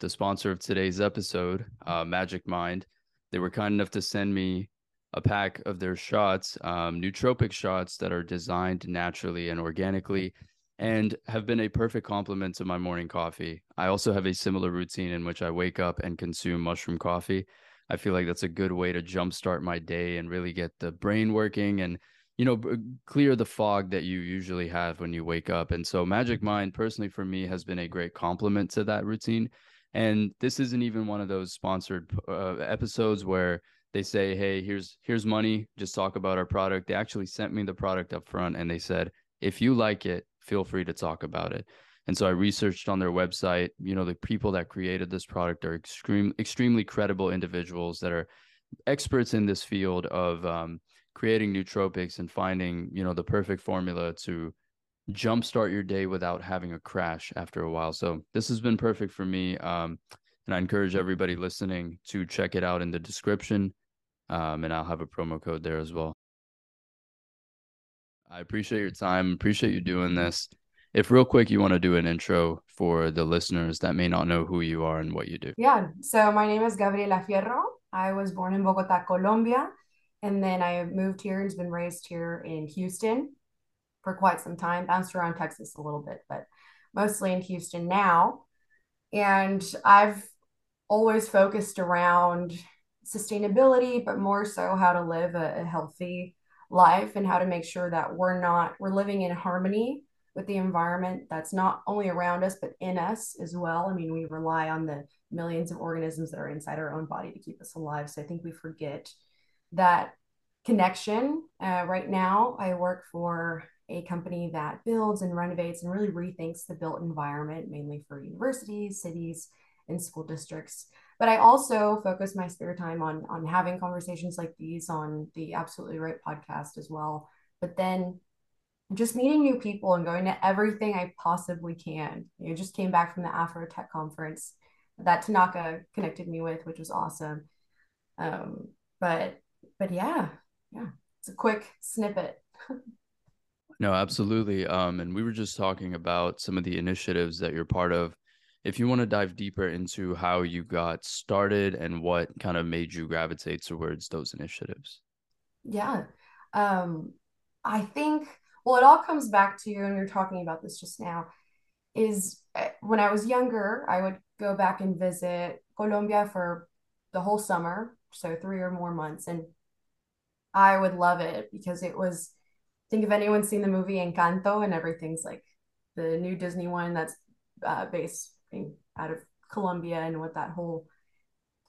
the sponsor of today's episode, uh, Magic Mind. They were kind enough to send me a pack of their shots, um, nootropic shots that are designed naturally and organically and have been a perfect complement to my morning coffee. I also have a similar routine in which I wake up and consume mushroom coffee. I feel like that's a good way to jumpstart my day and really get the brain working and you know clear the fog that you usually have when you wake up. And so Magic Mind personally for me has been a great complement to that routine. And this isn't even one of those sponsored uh, episodes where they say, "Hey, here's here's money, just talk about our product." They actually sent me the product up front and they said, "If you like it, feel free to talk about it. And so I researched on their website, you know, the people that created this product are extreme, extremely credible individuals that are experts in this field of um, creating nootropics and finding, you know, the perfect formula to jumpstart your day without having a crash after a while. So this has been perfect for me. Um, and I encourage everybody listening to check it out in the description. Um, and I'll have a promo code there as well. I appreciate your time. Appreciate you doing this. If real quick you want to do an intro for the listeners that may not know who you are and what you do. Yeah. So my name is Gabriela Fierro. I was born in Bogota, Colombia, and then I moved here and been raised here in Houston for quite some time. Bounced around Texas a little bit, but mostly in Houston now. And I've always focused around sustainability, but more so how to live a, a healthy life and how to make sure that we're not we're living in harmony with the environment that's not only around us but in us as well i mean we rely on the millions of organisms that are inside our own body to keep us alive so i think we forget that connection uh, right now i work for a company that builds and renovates and really rethinks the built environment mainly for universities cities and school districts but I also focus my spare time on on having conversations like these on the Absolutely Right podcast as well. But then just meeting new people and going to everything I possibly can. You know, just came back from the Afro Tech conference that Tanaka connected me with, which was awesome. Um, but but yeah, yeah, it's a quick snippet. no, absolutely. Um, and we were just talking about some of the initiatives that you're part of if you want to dive deeper into how you got started and what kind of made you gravitate towards those initiatives. Yeah. Um, I think, well, it all comes back to, you, and you're talking about this just now, is eh, when I was younger, I would go back and visit Colombia for the whole summer, so three or more months. And I would love it because it was, think if anyone's seen the movie Encanto and everything's like the new Disney one that's uh, based out of Colombia and what that whole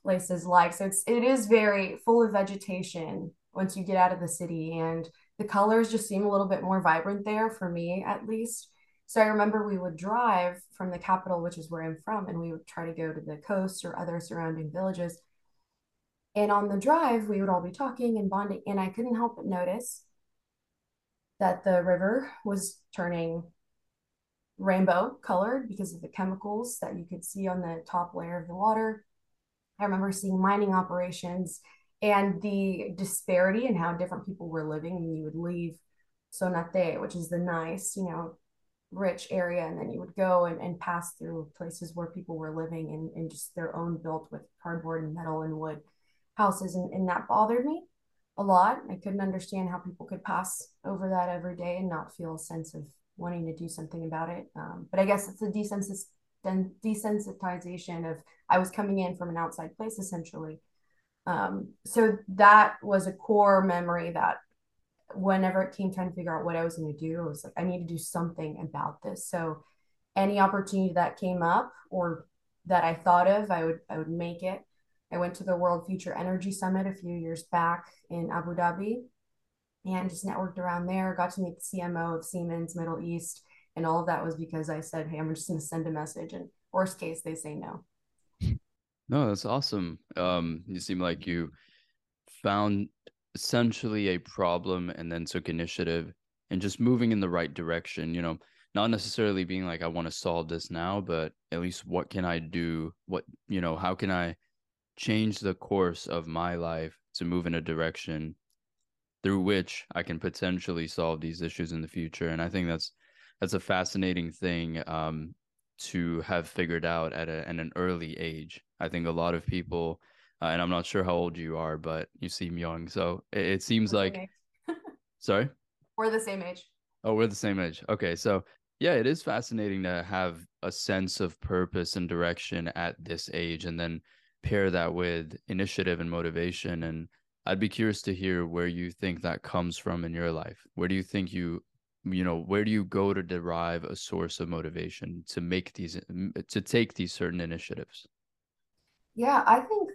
place is like. So it's it is very full of vegetation once you get out of the city and the colors just seem a little bit more vibrant there for me at least. So I remember we would drive from the capital, which is where I'm from, and we would try to go to the coast or other surrounding villages. And on the drive, we would all be talking and bonding, and I couldn't help but notice that the river was turning rainbow colored because of the chemicals that you could see on the top layer of the water. I remember seeing mining operations and the disparity in how different people were living. And you would leave Sonate, which is the nice, you know, rich area, and then you would go and, and pass through places where people were living in, just their own built with cardboard and metal and wood houses. And, and that bothered me a lot. I couldn't understand how people could pass over that every day and not feel a sense of wanting to do something about it. Um, but I guess it's a desensit- desensitization of I was coming in from an outside place essentially. Um, so that was a core memory that whenever it came time to figure out what I was going to do, I was like, I need to do something about this. So any opportunity that came up or that I thought of, I would I would make it. I went to the World Future Energy Summit a few years back in Abu Dhabi and just networked around there. Got to meet the CMO of Siemens Middle East, and all of that was because I said, "Hey, I'm just going to send a message." And worst case, they say no. No, that's awesome. Um, you seem like you found essentially a problem and then took initiative and just moving in the right direction. You know, not necessarily being like, "I want to solve this now," but at least what can I do? What you know, how can I change the course of my life to move in a direction through which I can potentially solve these issues in the future. And I think that's that's a fascinating thing. Um, to have figured out at, a, at an early age. I think a lot of people, uh, and I'm not sure how old you are, but you seem young. So it, it seems we're like, sorry, we're the same age. Oh, we're the same age. Okay, so yeah, it is fascinating to have a sense of purpose and direction at this age, and then pair that with initiative and motivation. And I'd be curious to hear where you think that comes from in your life. Where do you think you you know where do you go to derive a source of motivation to make these to take these certain initiatives yeah i think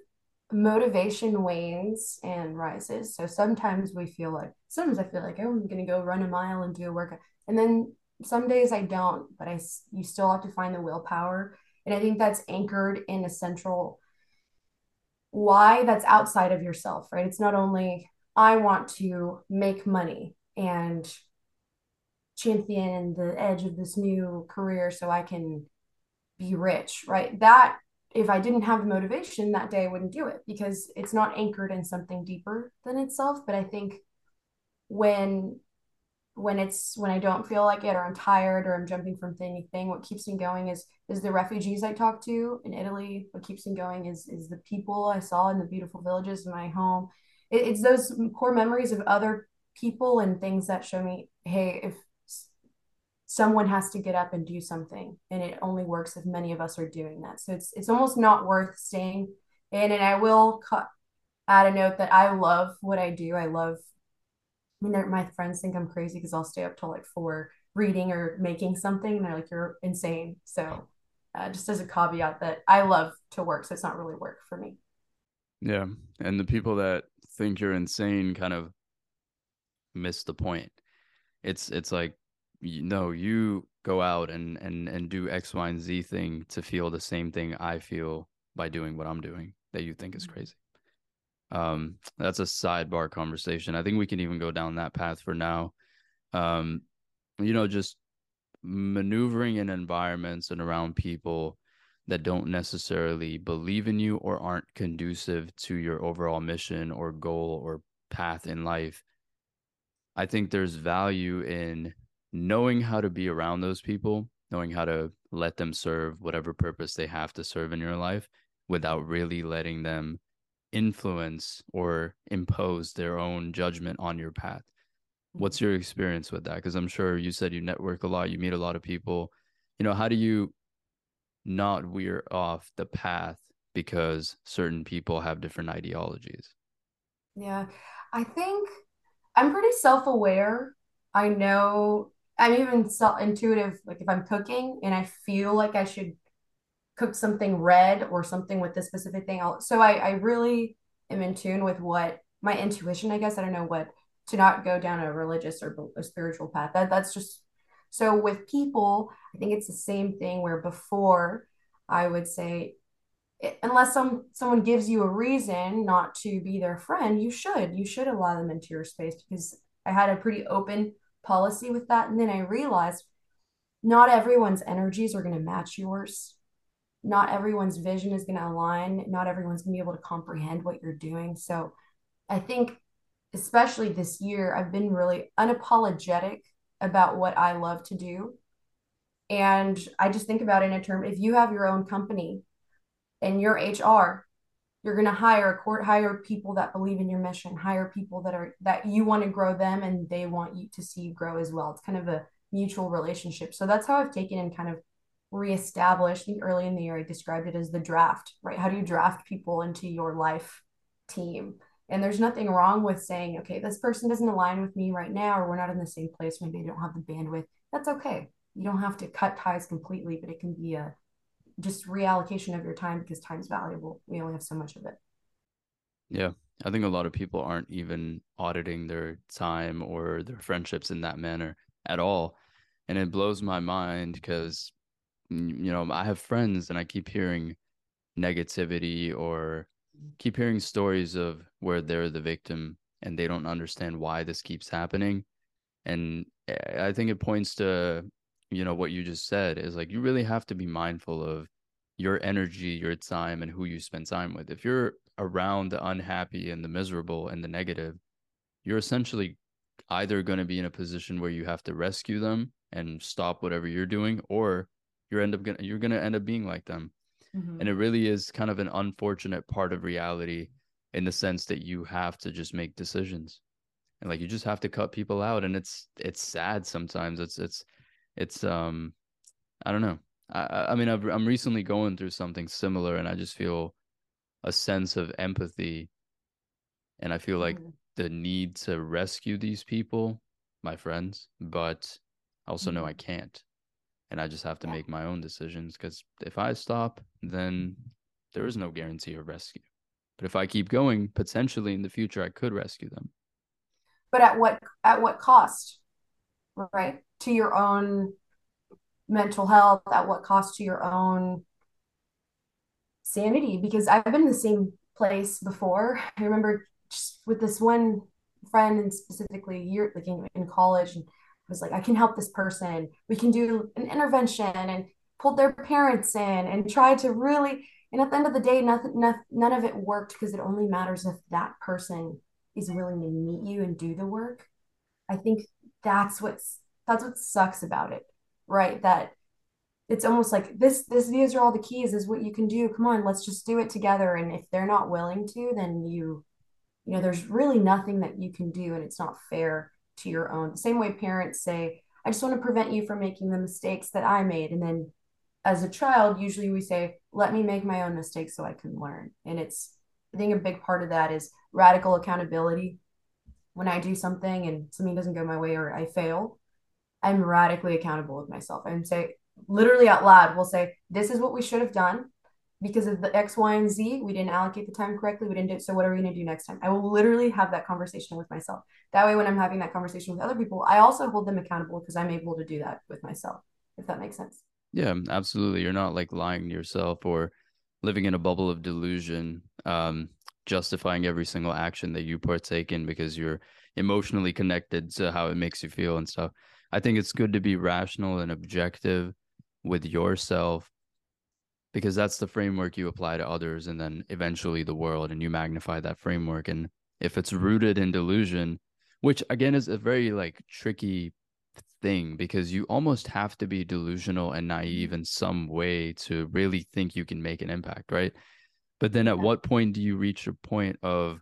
motivation wanes and rises so sometimes we feel like sometimes i feel like oh, i'm going to go run a mile and do a workout and then some days i don't but i you still have to find the willpower and i think that's anchored in a central why that's outside of yourself right it's not only i want to make money and champion the edge of this new career so I can be rich, right? That if I didn't have the motivation that day, I wouldn't do it because it's not anchored in something deeper than itself. But I think when when it's when I don't feel like it or I'm tired or I'm jumping from thing to thing, what keeps me going is is the refugees I talk to in Italy. What keeps me going is is the people I saw in the beautiful villages in my home. It, it's those core memories of other people and things that show me, hey, if someone has to get up and do something and it only works if many of us are doing that so it's it's almost not worth staying in and i will cut add a note that i love what i do i love mean, my friends think i'm crazy because i'll stay up till like four reading or making something and they're like you're insane so uh, just as a caveat that i love to work so it's not really work for me yeah and the people that think you're insane kind of miss the point it's it's like no, you go out and and and do X, Y, and Z thing to feel the same thing I feel by doing what I'm doing that you think is mm-hmm. crazy. Um, that's a sidebar conversation. I think we can even go down that path for now. Um, you know, just maneuvering in environments and around people that don't necessarily believe in you or aren't conducive to your overall mission or goal or path in life. I think there's value in knowing how to be around those people, knowing how to let them serve whatever purpose they have to serve in your life without really letting them influence or impose their own judgment on your path. What's mm-hmm. your experience with that? Because I'm sure you said you network a lot, you meet a lot of people. You know, how do you not veer off the path because certain people have different ideologies? Yeah, I think I'm pretty self aware. I know I'm even self intuitive. Like if I'm cooking and I feel like I should cook something red or something with this specific thing, I'll, so I, I really am in tune with what my intuition, I guess. I don't know what to not go down a religious or a spiritual path. That that's just so with people, I think it's the same thing where before I would say unless some someone gives you a reason not to be their friend, you should you should allow them into your space because I had a pretty open policy with that. And then I realized not everyone's energies are going to match yours. Not everyone's vision is going to align. Not everyone's going to be able to comprehend what you're doing. So I think, especially this year, I've been really unapologetic about what I love to do. And I just think about it in a term if you have your own company and your HR you're going to hire court hire people that believe in your mission hire people that are that you want to grow them and they want you to see you grow as well it's kind of a mutual relationship so that's how i've taken and kind of reestablished i think early in the year i described it as the draft right how do you draft people into your life team and there's nothing wrong with saying okay this person doesn't align with me right now or we're not in the same place maybe i don't have the bandwidth that's okay you don't have to cut ties completely but it can be a just reallocation of your time because time's valuable. We only have so much of it. Yeah. I think a lot of people aren't even auditing their time or their friendships in that manner at all. And it blows my mind because, you know, I have friends and I keep hearing negativity or keep hearing stories of where they're the victim and they don't understand why this keeps happening. And eh, I think it points to you know what you just said is like you really have to be mindful of your energy your time and who you spend time with if you're around the unhappy and the miserable and the negative you're essentially either going to be in a position where you have to rescue them and stop whatever you're doing or you're end up gonna you're gonna end up being like them. Mhm. And it really is kind of an unfortunate part of reality in the sense that you have to just make decisions. And like you just have to cut people out and it's it's sad sometimes. It's it's it's um I don't know. I I mean I've, I'm recently going through something similar and I just feel a sense of empathy and I feel like Mhm. the need to rescue these people, my friends, but I also know I Mhm. can't. And I just have to make my own decisions because if I stop, then there is no guarantee of rescue. But if I keep going, potentially in the future, I could rescue them. But at what at what cost? Right? To your own mental health, at what cost to your own sanity? Because I've been in the same place before. I remember just with this one friend and specifically year like in, in college and was like, I can help this person. We can do an intervention and pulled their parents in and tried to really and at the end of the day, nothing, none, none of it worked because it only matters if that person is willing to meet you and do the work. I think that's what's that's what sucks about it, right? That it's almost like this this these are all the keys is what you can do. Come on, let's just do it together. And if they're not willing to, then you you know, there's really nothing that you can do and it's not fair to your own. The same way parents say, I just want to prevent you from making the mistakes that I made. And then as a child, usually we say, let me make my own mistakes so I can learn. And it's, I think a big part of that is radical accountability. When I do something and something doesn't go my way or I fail, I'm radically accountable with myself. I'm say literally out loud, we'll say, this is what we should have done because of the X, Y, and Z. We didn't allocate the time correctly. We didn't do it. So what are we going to do next time? I will literally have that conversation with myself. That way, when I'm having that conversation with other people, I also hold them accountable because I'm able to do that with myself, if that makes sense. Yeah, absolutely. You're not like lying to yourself or living in a bubble of delusion, um, justifying every single action that you partake in because you're emotionally connected to how it makes you feel and stuff. I think it's good to be rational and objective with yourself because that's the framework you apply to others and then eventually the world and you magnify that framework. And if it's rooted in delusion which again is a very like tricky thing because you almost have to be delusional and naive mm-hmm. in some way to really think you can make an impact right? But then at what point do you reach a point of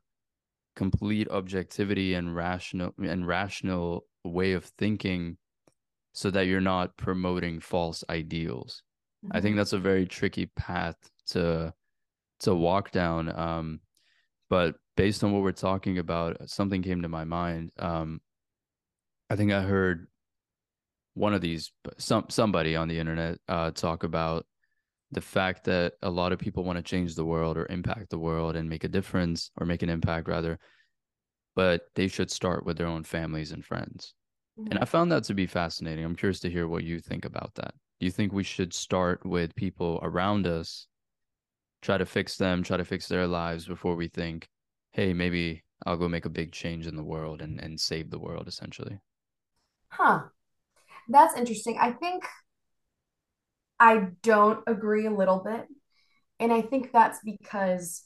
complete objectivity and rational and rational way of thinking so that you're not promoting false ideals I think Mhm. that's a very tricky path to to walk down. Um, but based on what we're talking about, something came to my mind. Um, I think I heard one of these some somebody on the internet uh, talk about the fact that a lot of people want to change the world or impact the world and make a difference or make an impact rather, but they should start with their own families and friends. And I Mhm. found that to be fascinating. I'm curious to hear what you think about that. Do you think we should start with people around us, try to fix them, try to fix their lives before we think, hey, maybe I'll go make a big change in the world and, and save the world essentially? Huh. That's interesting. I think I don't agree a little bit. And I think that's because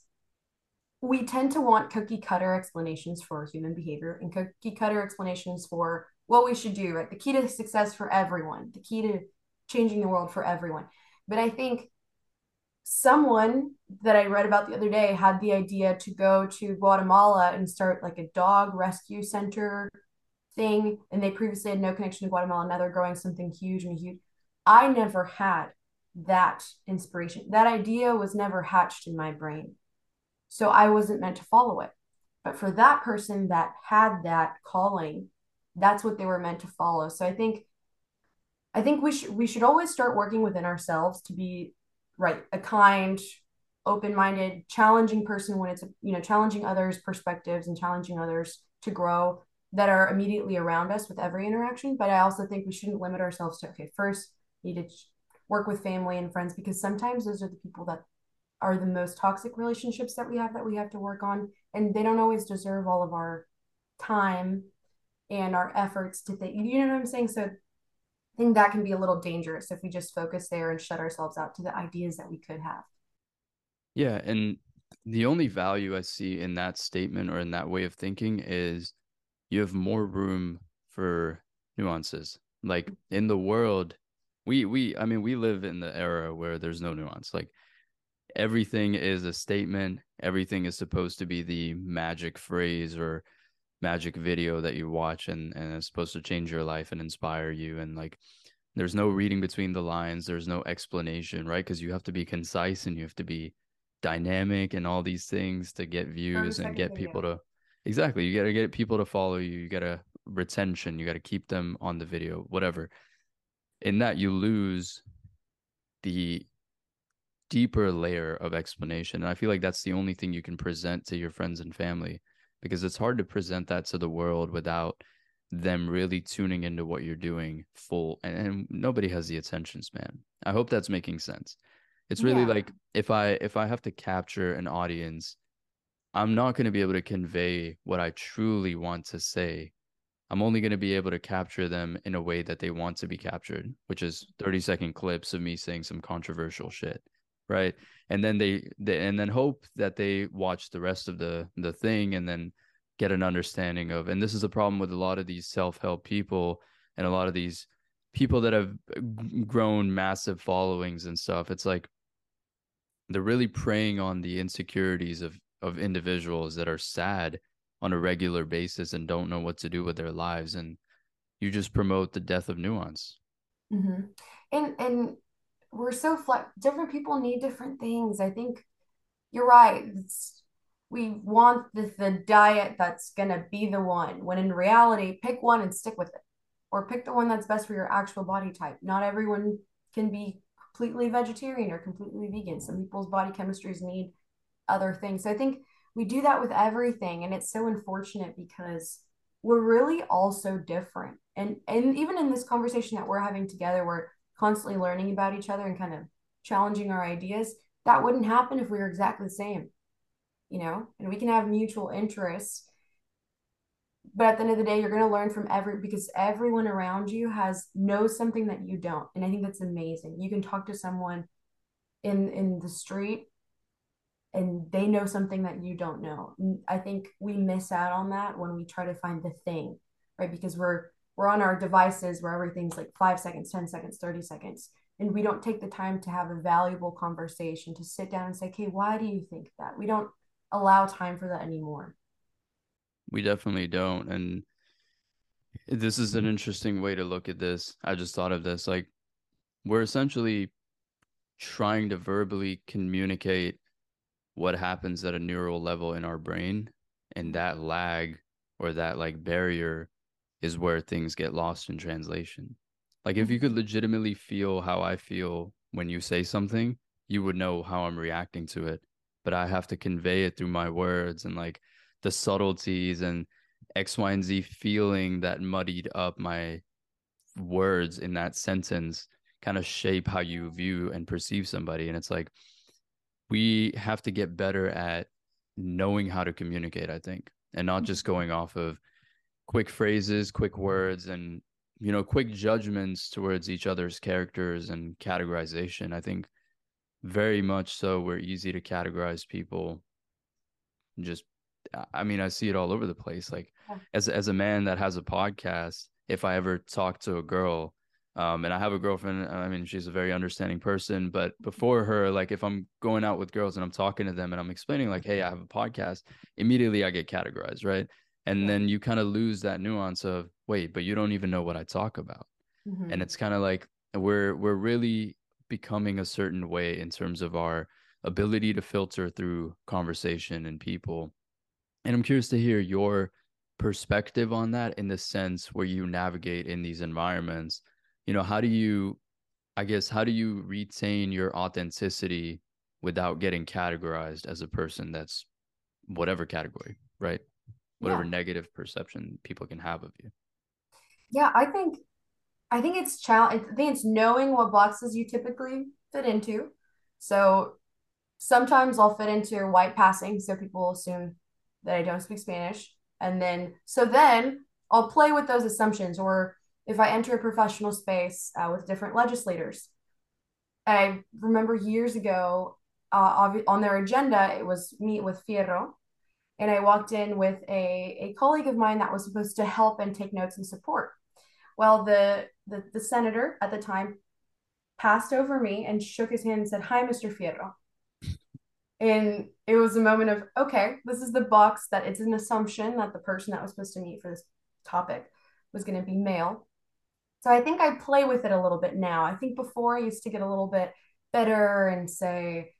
we tend to want cookie cutter explanations for human behavior and cookie cutter explanations for what we should do, right? The key to success for everyone, the key to changing the world for everyone. But I think someone that I read about the other day had the idea to go to Guatemala and start like a dog rescue center thing. And they previously had no connection to Guatemala. Now they're growing something huge and huge. I never had that inspiration. That idea was never hatched in my brain. So I wasn't meant to follow it. But for that person that had that calling, that's what they were meant to follow. So I think I think we should we should always start working within ourselves to be right, a kind, open-minded, challenging person when it's you know challenging others' perspectives and challenging others to grow that are immediately around us with every interaction. But I also think we shouldn't limit ourselves to okay, first need to work with family and friends because sometimes those are the people that are the most toxic relationships that we have that we have to work on and they don't always deserve all of our time and our efforts to think you know what i'm saying so i think that can be a little dangerous if we just focus there and shut ourselves out to the ideas that we could have. Yeah, and the only value I see in that statement or in that way of thinking is you have more room for nuances. Like mm-hmm. in the world, we we i mean we live in the era where there's no nuance. Like everything is a statement. Everything is supposed to be the magic phrase or magic video that you watch and and it's supposed to change your life and inspire you and like there's no reading between the lines there's no explanation right? Because you have to be concise and you have to be dynamic and all these things to get views and get people to exactly you got to get people to follow you you got to retention you got to keep them on the video whatever. In that you lose the deeper layer of explanation and i feel like that's the only thing you can present to your friends and family because it's hard to present that to the world without them really tuning into what you're doing full and, and nobody has the attention span i hope that's making sense. It's really yeah. like if i if i have to capture an audience i'm not going to be able to convey what i truly want to say. I'm only going to be able to capture them in a way that they want to be captured, which is 30 second clips of me saying some controversial shit, right? And then they, they and then hope that they watch the rest of the the thing and then get an understanding of. And this is a problem with a lot of these self help people and a lot of these people that have grown massive followings and stuff. It's like they're really preying on the insecurities of of individuals that are sad on a regular basis and don't know what to do with their lives and you just promote the death of nuance mm-hmm. and and we're so flex different people need different things. I think you're right. It's, we want the, the diet that's going to be the one when in reality pick one and stick with it. Or pick the one that's best for your actual body type. Not everyone can be completely vegetarian or completely vegan. Some people's body chemistries need other things. So i think we do that with everything and it's so unfortunate because we're really all so different. And and even in this conversation that we're having together we're constantly learning about each other and kind of challenging our ideas that wouldn't happen if we were exactly the same you know and we can have mutual interests but at the end of the day you're going to learn from every because everyone around you has knows something that you don't and i think that's amazing you can talk to someone in in the street and they know something that you don't know. I think we miss out on that when we try to find the thing, right? Because we're we're on our devices where everything's like 5 seconds, 10 seconds, 30 seconds, and we don't take the time to have a valuable conversation to sit down and say, "Okay, why do you think that?" We don't allow time for that anymore. We definitely don't and this is an interesting way to look at this. I just thought of this like we're essentially trying to verbally communicate what happens at a neural level in our brain and that lag or that like barrier is where things get lost in translation. Like if you could legitimately feel how i feel when you say something you would know how i'm reacting to it. But i have to convey it through my words and like the subtleties and x y and z feeling that muddied up my words in that sentence kind of shape how you view and perceive somebody. And it's like we have to get better at knowing how to communicate, I think, and not just mm-hmm. going off of quick phrases, quick words, and you know, quick judgments towards each other's characters and categorization. I think very much so we're easy to categorize people just I mean, I see it all over the place. Like yeah. as as a man that has a podcast, if I ever talk to a girl um, and I have a girlfriend. I mean, she's a very understanding person. But before her, like if I'm going out with girls and I'm talking to them and I'm explaining, like, hey, I have a podcast, immediately I get categorized, right? And then you kind of lose that nuance of, wait, but you don't even know what I talk about. Mm-hmm. And it's kind of like we're we're really becoming a certain way in terms of our ability to filter through conversation and people. And I'm curious to hear your perspective on that in the sense where you navigate in these environments you know how do you i guess how do you retain your authenticity without getting categorized as a person that's whatever category right whatever yeah. negative perception people can have of you yeah i think i think it's challenge i think it's knowing what boxes you typically fit into so sometimes i'll fit into white passing so people assume that i don't speak spanish and then so then i'll play with those assumptions or if I enter a professional space uh, with different legislators. I remember years ago uh, on their agenda, it was meet with Fierro. And I walked in with a, a colleague of mine that was supposed to help and take notes and support. Well, the, the, the senator at the time passed over me and shook his hand and said, Hi, Mr. Fierro. And it was a moment of, okay, this is the box that it's an assumption that the person that was supposed to meet for this topic was going to be male. So I think I play with it a little bit now. I think before I used to get a little bit better and say,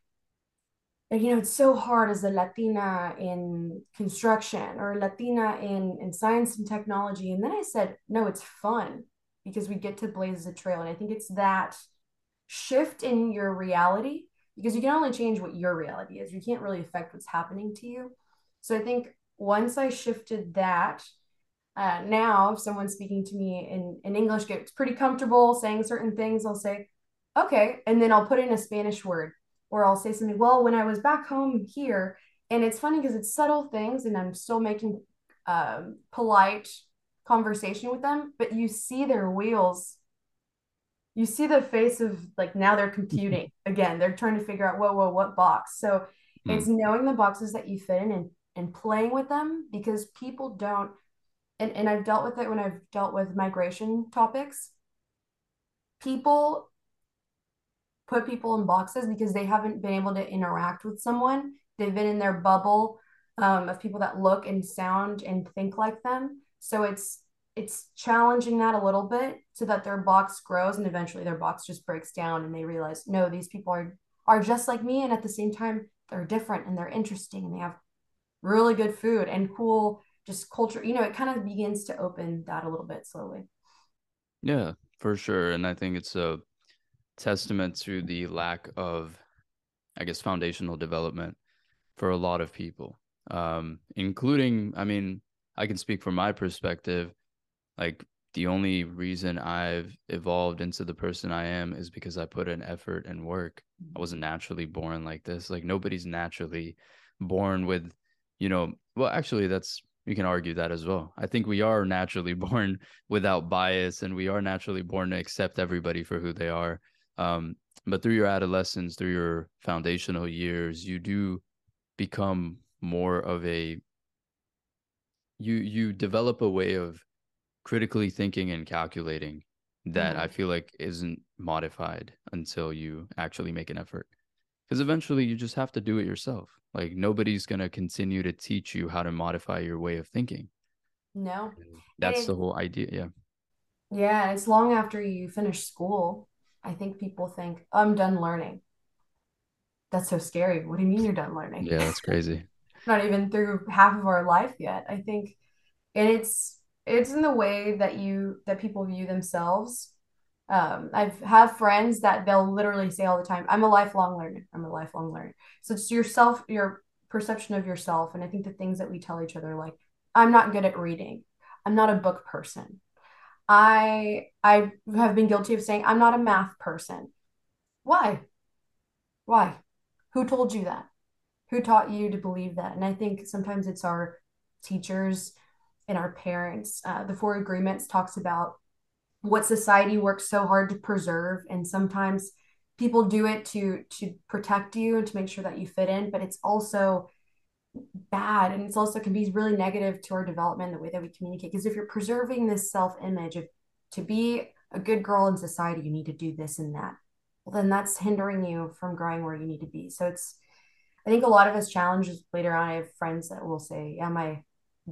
you know, it's so hard as a Latina in construction or Latina in, in science and technology. And then I said, no, it's fun because we get to blaze the trail. And I think it's that shift in your reality because you can only change what your reality is. You can't really affect what's happening to you. So I think once I shifted that, uh, now if someone's speaking to me in, in English, gets pretty comfortable saying certain things, I'll say, okay. And then I'll put in a Spanish word or I'll say something, well, when I was back home here, and it's funny because it's subtle things and I'm still making um, polite conversation with them, but you see their wheels. You see the face of like now they're computing again. They're trying to figure out whoa whoa what box? So mm. it's knowing the boxes that you fit in and and playing with them because people don't and, and i've dealt with it when i've dealt with migration topics. People put people in boxes because they haven't been able to interact with someone. They've been in their bubble um, of people that look and sound and think like them. So it's it's challenging that a little bit so that their box grows and eventually their box just breaks down and they realize no these people are are just like me. And at the same time they're different and they're interesting and they have really good food and cool just culture. You know it kind of begins to open that a little bit slowly. Yeah for sure. And i think it's a testament to the lack of i guess foundational development for a lot of people um including i mean i can speak from my perspective like the only reason I've evolved into the person I am is because I put in effort and work. I wasn't naturally born like this. Like nobody's naturally born with, you know, well, actually, that's you can argue that as well. I think we are naturally born without bias and we are naturally born to accept everybody for who they are. Um, but through your adolescence, through your foundational years, you do become more of a you you develop a way of critically thinking and calculating that mm. I feel like isn't modified until you actually make an effort. Because eventually you just have to do it yourself. Like nobody's going to continue to teach you how to modify your way of thinking. No. That's the whole idea. Yeah. Yeah. It's long after you finish school. I think people think, I'm done learning. That's so scary. What do you mean you're done learning? Yeah, that's crazy. Not even through half of our life yet. I think, and it's it's in the way that you that people view themselves um, I've have friends that they'll literally say all the time, I'm a lifelong learner. I'm a lifelong learner. So it's yourself, your perception of yourself. And I think the things that we tell each other, like, I'm not good at reading. I'm not a book person. I I have been guilty of saying I'm not a math person. Why? Why? Who told you that? Who taught you to believe that? And I think sometimes it's our teachers and our parents. Uh, the Four Agreements talks about what society works so hard to preserve, and sometimes people do it to to protect you and to make sure that you fit in, but it's also bad and it's also can be really negative to our development the way that we communicate because if you're preserving this self-image of to be a good girl in society you need to do this and that well then that's hindering you from growing where you need to be so it's i think a lot of us challenges later on i have friends that will say yeah my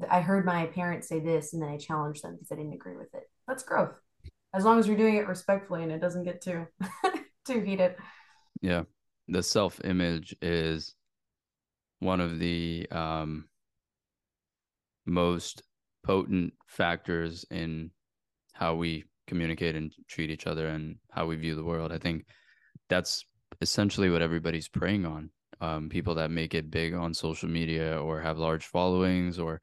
I heard my parents say this, and then I challenged them because I didn't agree with it. That's growth, as long as you're doing it respectfully and it doesn't get too too heated. Yeah, the self image is one of the um, most potent factors in how we communicate and treat each other and how we view the world. I think that's essentially what everybody's preying on. Um, people that make it big on social media or have large followings or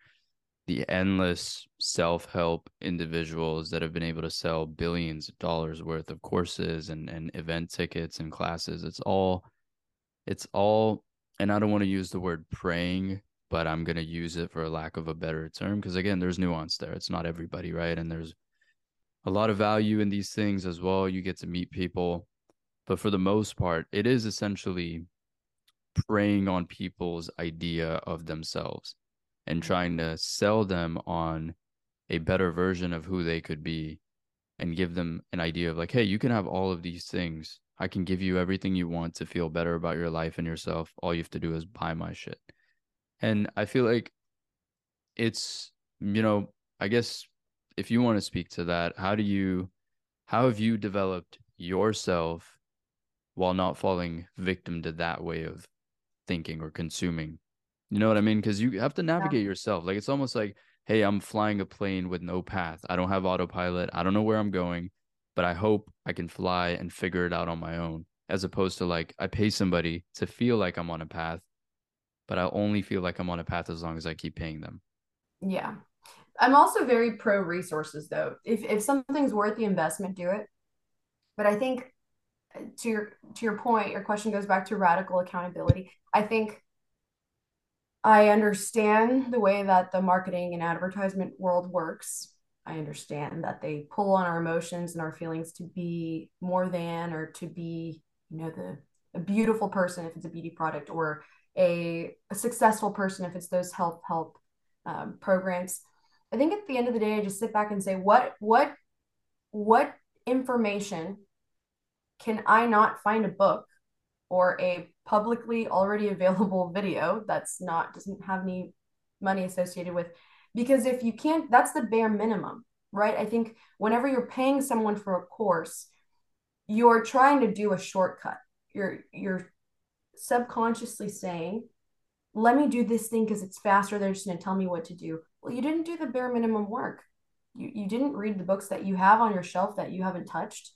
the endless self-help individuals that have been able to sell billions of dollars worth of courses and, and event tickets and classes it's all it's all and i don't want to use the word praying but i'm going to use it for a lack of a better term because again there's nuance there. It's not everybody right? And there's a lot of value in these things as well. You get to meet people. But for the most part it is essentially preying on people's idea of themselves and mm-hmm. trying to sell them on a better version of who they could be and give them an idea of like, hey, you can have all of these things. I can give you everything you want to feel better about your life and yourself. All you have to do is buy my shit. And I feel like it's, you know, I guess if you want to speak to that, how do you, how have you developed yourself while not falling victim to that way of thinking or consuming? You know what I mean? Because you have to navigate yeah. yourself. Like it's almost like hey, I'm flying a plane with no path. I don't have autopilot. I don't know where I'm going, but I hope I can fly and figure it out on my own. As opposed to like, I pay somebody to feel like I'm on a path, but I only feel like I'm on a path as long as I keep paying them. Yeah. I'm also very pro resources though. If if something's worth the investment, do it. But I think uh, to your to your point, your question goes back to radical accountability. I think I understand the way that the marketing and advertisement world works. I understand that they pull on our emotions and our feelings to be more than or to be, you know, the a beautiful person if it's a beauty product or a, a successful person if it's those health help um, programs. I think at the end of the day, I just sit back and say, what what what information can I not find a book or a publicly already available video that's not doesn't have any money associated with because if you can't that's the bare minimum right? I think whenever you're paying someone for a course you're trying to do a shortcut. You're you're subconsciously saying let me do this thing because it's faster. They're just going to tell me what to do. Well you didn't do the bare minimum work. You, you didn't read the books that you have on your shelf that you haven't touched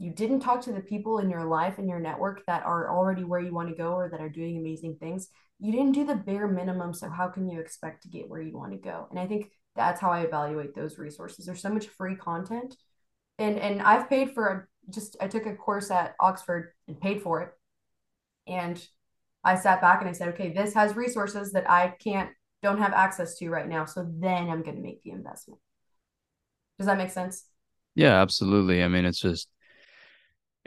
you didn't talk to the people in your life and your network that are already where you want to go or that are doing amazing things. You didn't do the bare minimum so how can you expect to get where you want to go? And i think that's how i evaluate those resources. There's so much free content. And and i've paid for a, just i took a course at oxford and paid for it. And i sat back and i said okay this has resources that i can't don't have access to right now. So then i'm going to make the investment. Does that make sense? Yeah absolutely. I mean it's just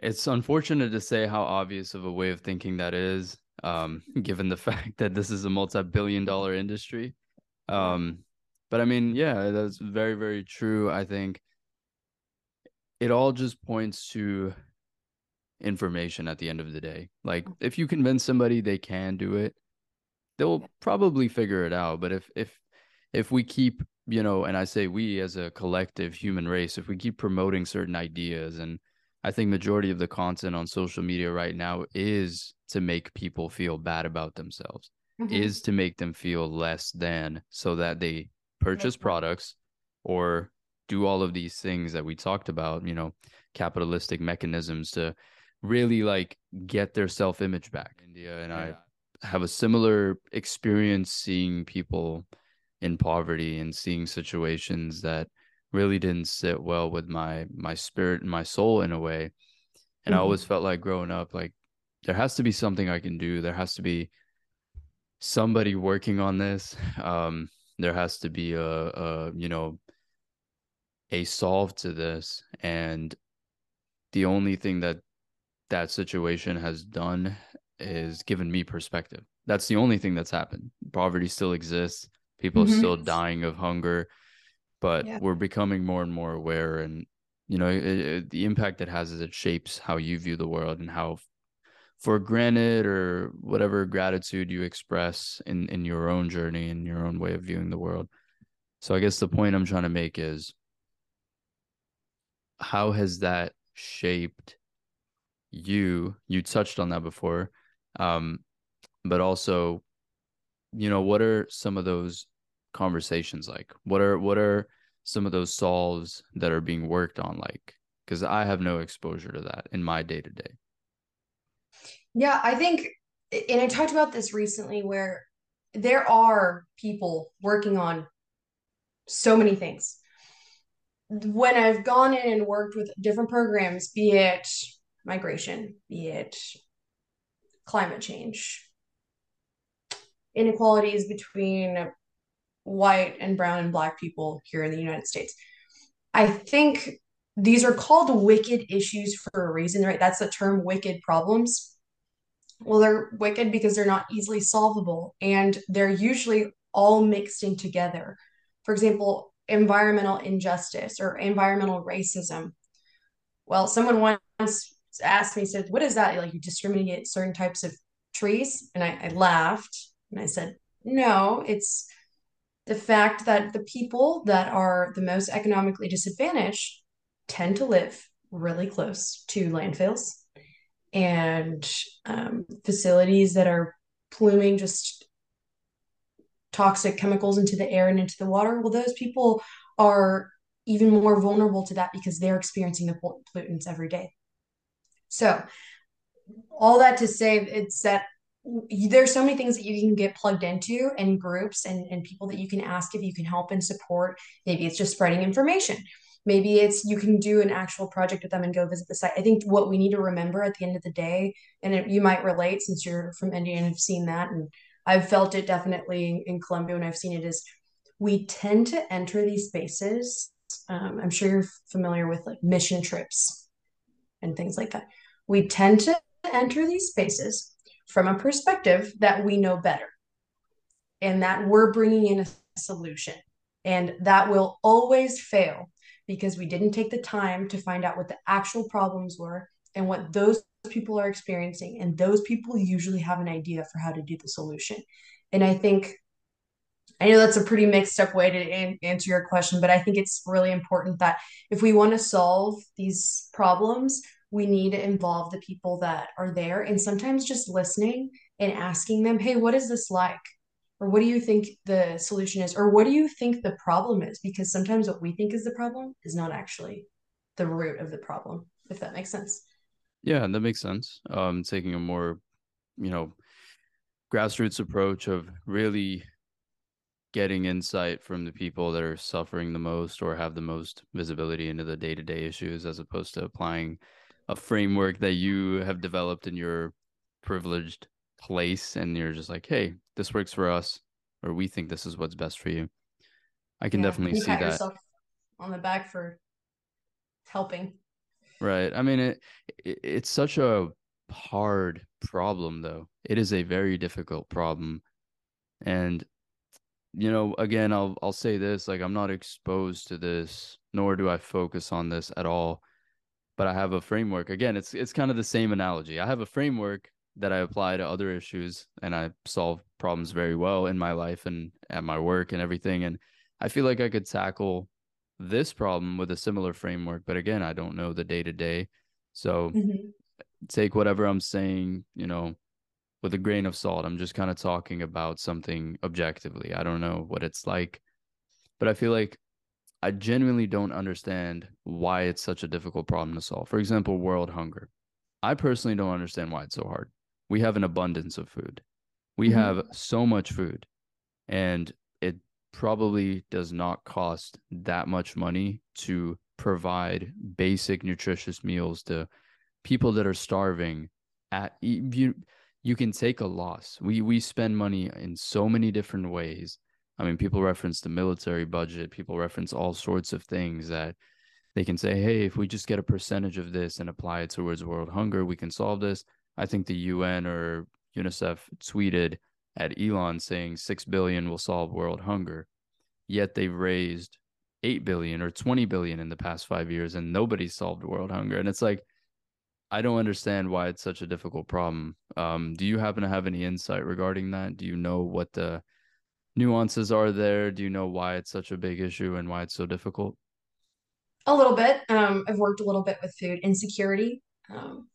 it's unfortunate to say how obvious of a way of thinking that is, um, given the fact that this is a multi-billion dollar industry. Um, but I mean, yeah, that's very, very true. I think it all just points to information at the end of the day. Like if you convince somebody they can do it, they'll probably figure it out. But if if if we keep, you know, and I say we as a collective human race, if we keep promoting certain ideas and I think majority of the content on social media right now is to make people feel bad about themselves, mm-hmm. is to make them feel less than so that they purchase products or do all of these things that we talked about, you know, capitalistic mechanisms to really like get their self-image back. India and yeah. I have a similar experience seeing people in poverty and seeing situations that really didn't sit well with my my spirit and my soul in a way. And mm-hmm. i always felt like growing up like there has to be something i can do. There has to be somebody working on this. Um there has to be a, a you know a solve to this. And the only thing that that situation has done is given me perspective. That's the only thing that's happened. Poverty still exists. People mm-hmm. are still dying of hunger but yeah. we're becoming more and more aware and you know it, it, the impact it has is it shapes how you view the world and how for granted or whatever gratitude you express in in your own journey and your own way of viewing the world so i guess the point i'm trying to make is how has that shaped you you touched on that before um but also you know what are some of those conversations like? What are what are some of those solves that are being worked on like? Because I have no exposure to that in my day to day. Yeah, I think, and I talked about this recently where there are people working on so many things. When I've gone in and worked with different programs, be it migration, be it climate change, inequalities between white and brown and black people here in the United States. I think these are called wicked issues for a reason, right? That's the term wicked problems. Well, they're wicked because they're not easily solvable and they're usually all mixed in together. For example, environmental injustice or environmental racism. Well, someone once asked me, said, What is that? Like you discriminate certain types of trees? And I, I laughed and I said, No, it's the fact that the people that are the most economically disadvantaged tend to live really close to landfills and um, facilities that are pluming just toxic chemicals into the air and into the water. Well, those people are even more vulnerable to that because they're experiencing the pollutants every day. So, all that to say, it's that there's so many things that you can get plugged into and groups and, and people that you can ask if you can help and support. Maybe it's just spreading information. Maybe it's you can do an actual project with them and go visit the site. I think what we need to remember at the end of the day, and it, you might relate since you're from India and have seen that, and I've felt it definitely in Colombia when I've seen it, is we tend to enter these spaces. Um, I'm sure you're familiar with like mission trips and things like that. We tend to enter these spaces from a perspective that we know better and that we're bringing in a solution. And that will always fail because we didn't take the time to find out what the actual problems were and what those people are experiencing. And those people usually have an idea for how to do the solution. And I think, I know that's a pretty mixed up way to answer your question, but I think it's really important that if we want to solve these problems, we need to involve the people that are there and sometimes just listening and asking them hey what is this like? Or what do you think the solution is? Or what do you think the problem is? Because sometimes what we think is the problem is not actually the root of the problem if that makes sense. Yeah that makes sense. Um taking a more you know grassroots approach of really getting insight from the people that are suffering the most or have the most visibility into the day-to-day issues as opposed to applying a framework that you have developed in your privileged place and you're just like hey this works for us or we think this is what's best for you. I can yeah, definitely see that. on the back for helping. Right. I mean it, it it's such a hard problem though. It is a very difficult problem. And you know again i'll i'll say this like i'm not exposed to this nor do i focus on this at all but I have a framework. Again, it's it's kind of the same analogy. I have a framework that I apply to other issues and I solve problems very well in my life and at my work and everything. And I feel like I could tackle this problem with a similar framework, but again, I don't know the day to day. So mm-hmm. take whatever I'm saying, you know, with a grain of salt. I'm just kind of talking about something objectively. I don't know what it's like, but I feel like I genuinely don't understand why it's such a difficult problem to solve. For example, world hunger. I personally don't understand why it's so hard. We have an abundance of food. We mm-hmm. have so much food and it probably does not cost that much money to provide basic nutritious meals to people that are starving at you you can take a loss. We we spend money in so many different ways I mean, people reference the military budget, people reference all sorts of things that they can say, hey, if we just get a percentage of this and apply it towards world hunger, we can solve this. I think the UN or UNICEF tweeted at Elon saying 6 billion will solve world hunger. Yet they've raised 8 billion or 20 billion in the past five years and nobody solved world hunger. And it's like, I don't understand why it's such a difficult problem. Um, do you happen to have any insight regarding that? Do you know what the nuances are there? Do you know why it's such a big issue and why it's so difficult? A little bit. Um, I've worked a little bit with food insecurity, um,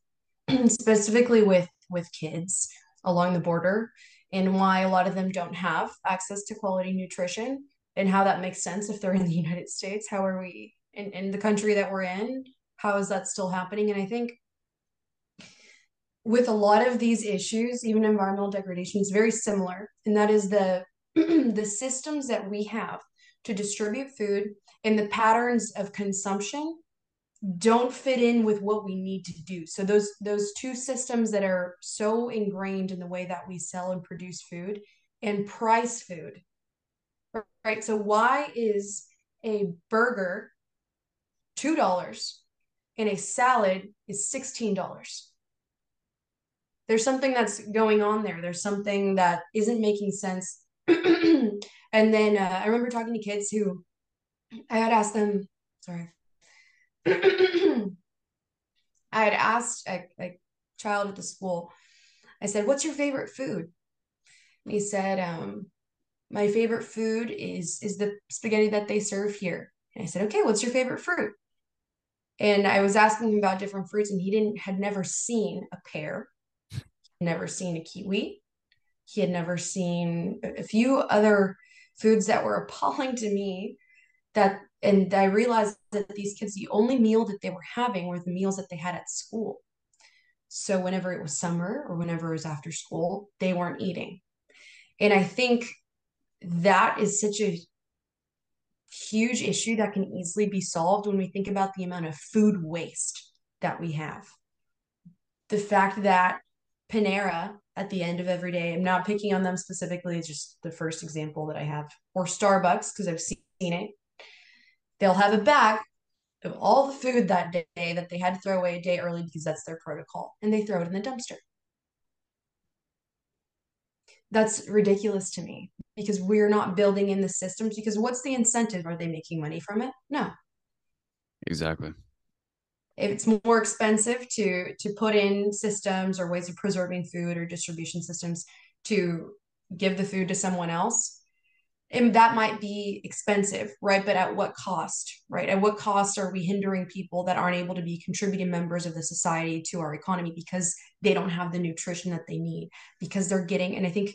specifically with with kids along the border, and why a lot of them don't have access to quality nutrition, and how that makes sense if they're in the United States. How are we in, in the country that we're in? How is that still happening? And I think with a lot of these issues, even environmental degradation is very similar, and that is the the systems that we have to distribute food and the patterns of consumption don't fit in with what we need to do. So those those two systems that are so ingrained in the way that we sell and produce food and price food. Right? So why is a burger $2 and a salad is $16? There's something that's going on there. There's something that isn't making sense and then uh, I remember talking to kids who I had asked them, sorry. I had asked a, a child at the school, I said, What's your favorite food? And he said, um, My favorite food is is the spaghetti that they serve here. And I said, Okay, what's your favorite fruit? And I was asking him about different fruits, and he didn't had never seen a pear, never seen a kiwi. He had never seen a few other foods that were appalling to me that and I realized that these kids, the only meal that they were having were the meals that they had at school. So whenever it was summer or whenever it was after school, they weren't eating. And I think that is such a huge issue that can easily be solved when we think about the amount of food waste that we have. The fact that Panera at the end of every day, I'm not picking on them specifically, it's just the first example that I have, or Starbucks, because I've seen it. They'll have a bag of all the food that day that they had to throw away a day early because that's their protocol, and they throw it in the dumpster. That's ridiculous to me because we're not building in the systems. Because what's the incentive? Are they making money from it? No. Exactly. If it's more expensive to to put in systems or ways of preserving food or distribution systems to give the food to someone else, and that might be expensive, right? But at what cost, right? At what cost are we hindering people that aren't able to be contributing members of the society to our economy because they don't have the nutrition that they need, because they're getting, and I think,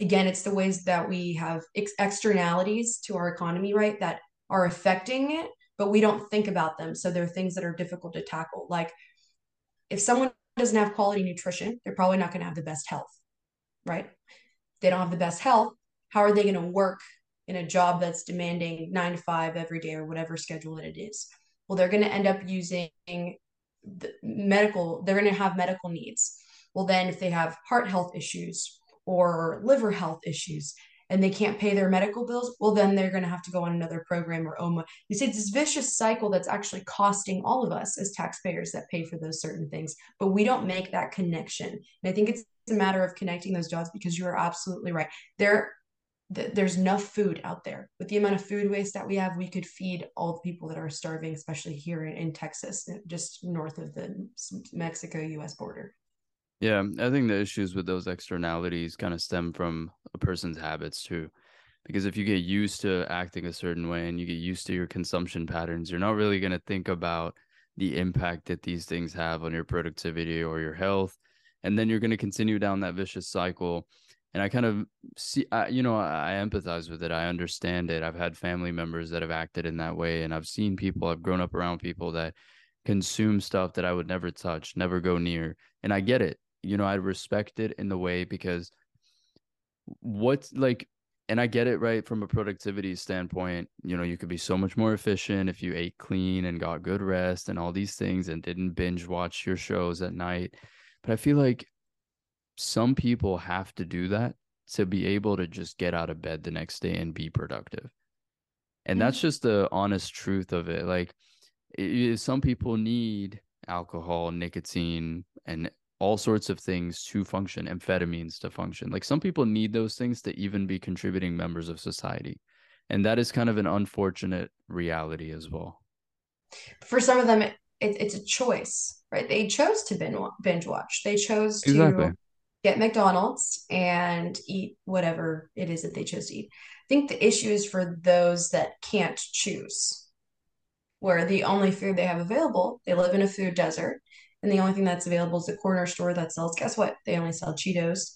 again, it's the ways that we have ex- externalities to our economy, right? That are affecting it, but we don't think about them. So there are things that are difficult to tackle. Like if someone doesn't have quality nutrition, they're probably not going to have the best health, right? They don't have the best health, how are they going to work in a job that's demanding nine to five every day or whatever schedule that it is? Well, they're going to end up using the medical, they're going to have medical needs. Well, then if they have heart health issues or liver health issues, and they can't pay their medical bills, well, then they're going to have to go on another program or OMA. You see, it's this vicious cycle that's actually costing all of us as taxpayers that pay for those certain things, but we don't make that connection. And I think it's a matter of connecting those dots because you are absolutely right. There there's enough food out there. With the amount of food waste that we have, we could feed all the people that are starving, especially here in, in Texas, just north of the Mexico US border. Yeah, I think the issues with those externalities kind of stem from a person's habits too. Because if you get used to acting a certain way and you get used to your consumption patterns, you're not really going to think about the impact that these things have on your productivity or your health. And then you're going to continue down that vicious cycle and I kind of see, I, you know, I, I empathize with it. I understand it. I've had family members that have acted in that way, and I've seen people. I've grown up around people that consume stuff that I would never touch, never go near, and I get it. You know, I respect it in the way because what's like, and I get it right from a productivity standpoint. You know, you could be so much more efficient if you ate clean and got good rest and all these things and didn't binge watch your shows at night. But I feel like some people have to do that to be able to just get out of bed the next day and be productive. And mm-hmm. that's just the honest truth of it. Like, it, some people need alcohol, nicotine, and all sorts of things to function, amphetamines to function. Like, some people need those things to even be contributing members of society. And that is kind of an unfortunate reality as well. For some of them, it, it, it's a choice, right? They chose to binge, binge watch. They chose to exactly get McDonald's and eat whatever it is that they chose to eat. I think the issue is for those that can't choose, where the only food they have available, they live in a food desert, and the only thing that's available is the corner store that sells, guess what? They only sell Cheetos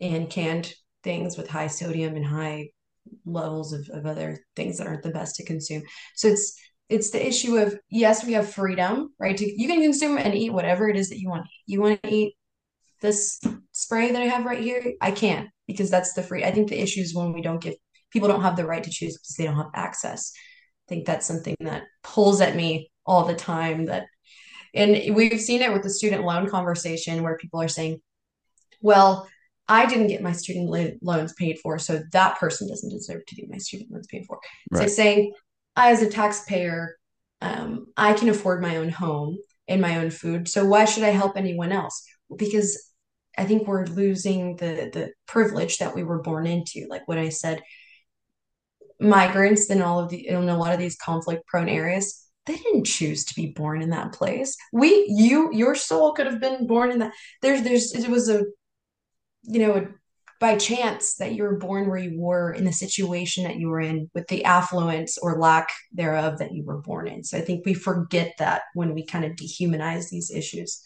and canned things with high sodium and high levels of, of other things that aren't the best to consume. So it's it's the issue of yes, we have freedom, right? To, you can consume and eat whatever it is that you want. You want to eat this spray that I have right here, I can't because that's the free. I think the issue is when we don't give people don't have the right to choose because they don't have access. I think that's something that pulls at me all the time that and we've seen it with the student loan conversation where people are saying, well, I didn't get my student loans paid for, so that person doesn't deserve to get my student loans paid for. Right. So saying, I as a taxpayer, um, I can afford my own home and my own food, so why should I help anyone else? Because I think we're losing the the privilege that we were born into. Like what I said, migrants in all of the in a lot of these conflict prone areas they didn't choose to be born in that place we you your soul could have been born in that there's there's it was a you know by chance that you were born where you were in the situation that you were in with the affluence or lack thereof that you were born in. So I think we forget that when we kind of dehumanize these issues.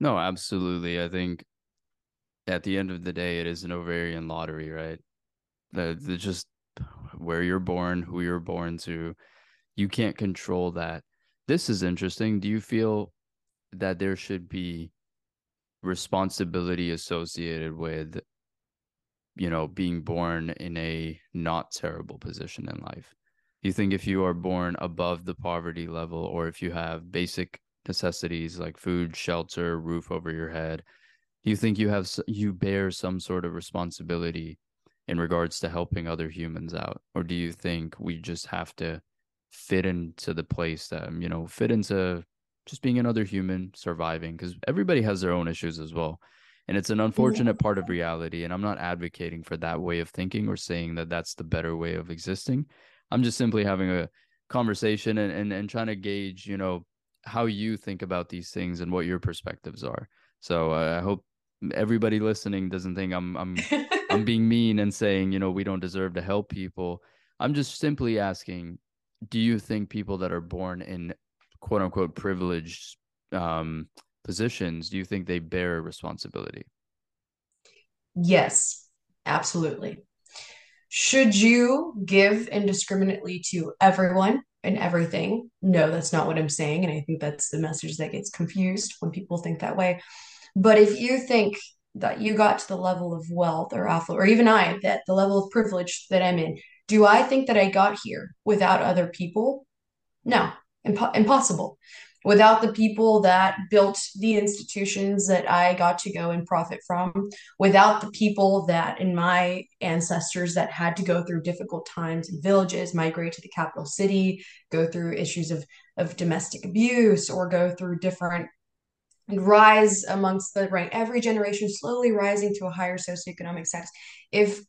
No, absolutely. I think at the end of the day, it is an ovarian lottery, right? The, the just where you're born, who you're born to, you can't control that. This is interesting. Do you feel that there should be responsibility associated with you know, being born in a not terrible position in life. You think if you are born above the poverty level, or if you have basic necessities like food, shelter, roof over your head, do you think you have you bear some sort of responsibility in regards to helping other humans out, or do you think we just have to fit into the place that you know fit into just being another human surviving? Because everybody has their own issues as well. And it's an unfortunate part of reality and i'm not advocating for that way of thinking or saying that that's the better way of existing. I'm just simply having a conversation and and, and trying to gauge you know how you think about these things and what your perspectives are. So uh, i hope everybody listening doesn't think i'm i'm i'm being mean and saying you know we don't deserve to help people. I'm just simply asking do you think people that are born in quote unquote privileged um positions, do you think they bear responsibility? Yes, absolutely. Should you give indiscriminately to everyone and everything? No, that's not what I'm saying. And I think that's the message that gets confused when people think that way. But if you think that you got to the level of wealth or affluence, or even I, that the level of privilege that I'm in, do I think that I got here without other people? No, impo- impossible without the people that built the institutions that I got to go and profit from, without the people that in my ancestors that had to go through difficult times in villages, migrate to the capital city, go through issues of, of domestic abuse, or go through different and rise amongst the right every generation slowly rising to a higher socioeconomic status if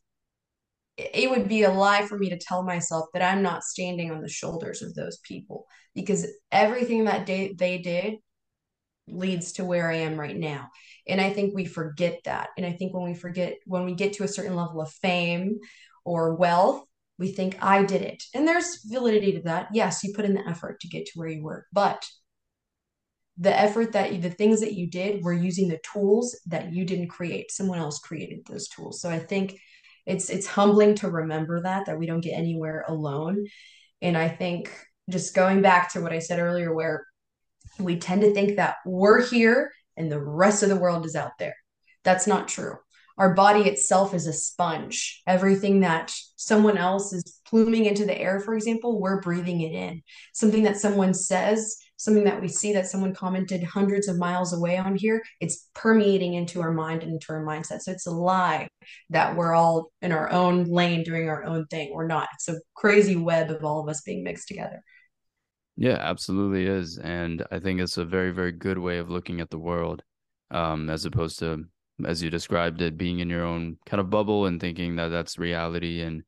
it would be a lie for me to tell myself that I'm not standing on the shoulders of those people because everything that day they did leads to where I am right now. And I think we forget that. And I think when we forget, when we get to a certain level of fame or wealth, we think I did it. And there's validity to that. Yes, you put in the effort to get to where you were, but the effort that you, the things that you did were using the tools that you didn't create. Someone else created those tools. So I think it's it's humbling to remember that that we don't get anywhere alone. And i think just going back to what i said earlier where we tend to think that we're here and the rest of the world is out there. That's not true. Our body itself is a sponge. Everything that someone else is pluming into the air for example we're breathing it in. Something that someone says something that we see that someone commented hundreds of miles away on here, it's permeating into our mind and into our mindset. So it's a lie that we're all in our own lane doing our own thing. We're not. It's a crazy web of all of us being mixed together. Yeah, absolutely is. And I think it's a very, very good way of looking at the world, um, as opposed to, as you described it, being in your own kind of bubble and thinking that that's reality and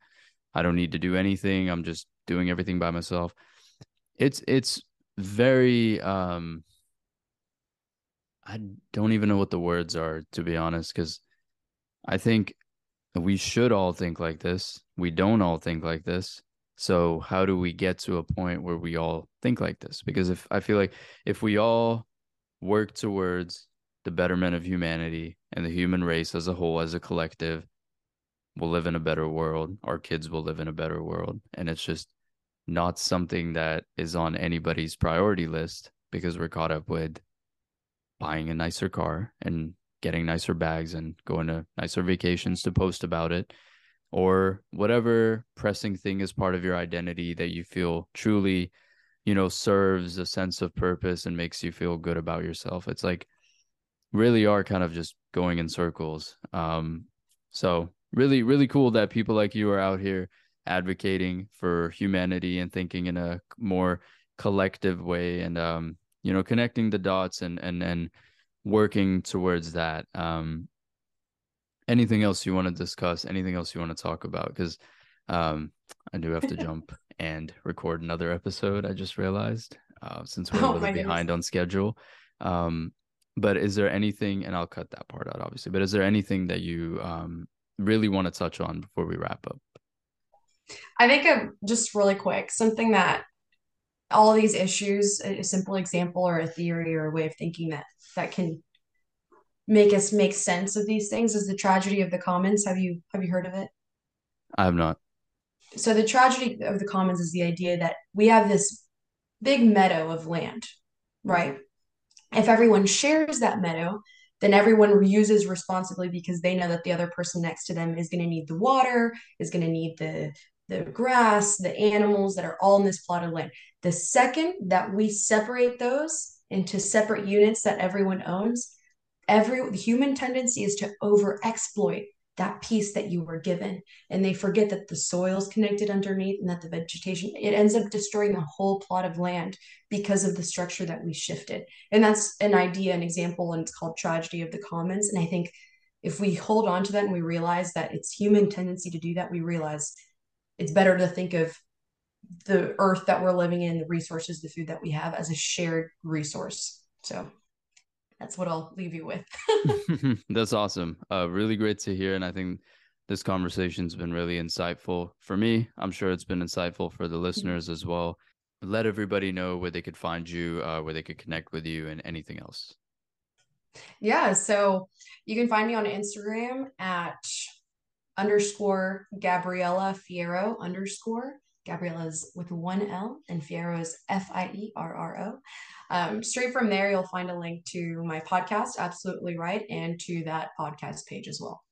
I don't need to do anything. I'm just doing everything by myself. It's, it's very um I don't even know what the words are to be honest cuz I think we should all think like this. We don't all think like this. So how do we get to a point where we all think like this? Because if I feel like if we all work towards the betterment of humanity and the human race as a whole as a collective will live in a better world, our kids will live in a better world and it's just not something that is on anybody's priority list because we're caught up with buying a nicer car and getting nicer bags and going to nicer vacations to post about it or whatever pressing thing is part of your identity that you feel truly you know serves a sense of purpose and makes you feel good about yourself. It's like really are kind of just going in circles. Um so really really cool that people like you are out here advocating for humanity and thinking in a more collective way and um you know connecting the dots and and and working towards that um anything else you want to discuss anything else you want to talk about because Um, I do have to jump and record another episode. I just realized uh, since we're a Oh little behind goodness. on schedule. Um, but is there anything, and I'll cut that part out, obviously. But is there anything that you um, really want to touch on before we wrap up? I think of just really quick, something that all these issues, a simple example or a theory or a way of thinking that that can make us make sense of these things is the tragedy of the commons. Have you have you heard of it? I have not. So the tragedy of the commons is the idea that we have this big meadow of land, right? If everyone shares that meadow, then everyone uses responsibly because they know that the other person next to them is going to need the water, is going to need the the grass, the animals that are all in this plot of land. The second that we separate those into separate units that everyone owns, every the human tendency is to over exploit that piece that you were given. And they forget that the soil's connected underneath and that the vegetation it ends up destroying the whole plot of land because of the structure that we shifted. And that's an idea an example and it's called tragedy of the commons. And i think if we hold on to that and we realize that it's human tendency to do that we realize it's better to think of the earth that we're living in the resources the food that we have as a shared resource so that's what i'll leave you with That's awesome. Uh, really great to hear. And I think this conversation's been really insightful for me. I'm sure it's been insightful for the listeners as well. Let everybody know where they could find you, uh, where they could connect with you, and anything else. Yeah, so you can find me on Instagram at underscore Gabriella Fierro underscore. Gabriella's with one L and Fierro is F I E R R O. Um, straight from there, you'll find a link to my podcast, Absolutely Right, and to that podcast page as well.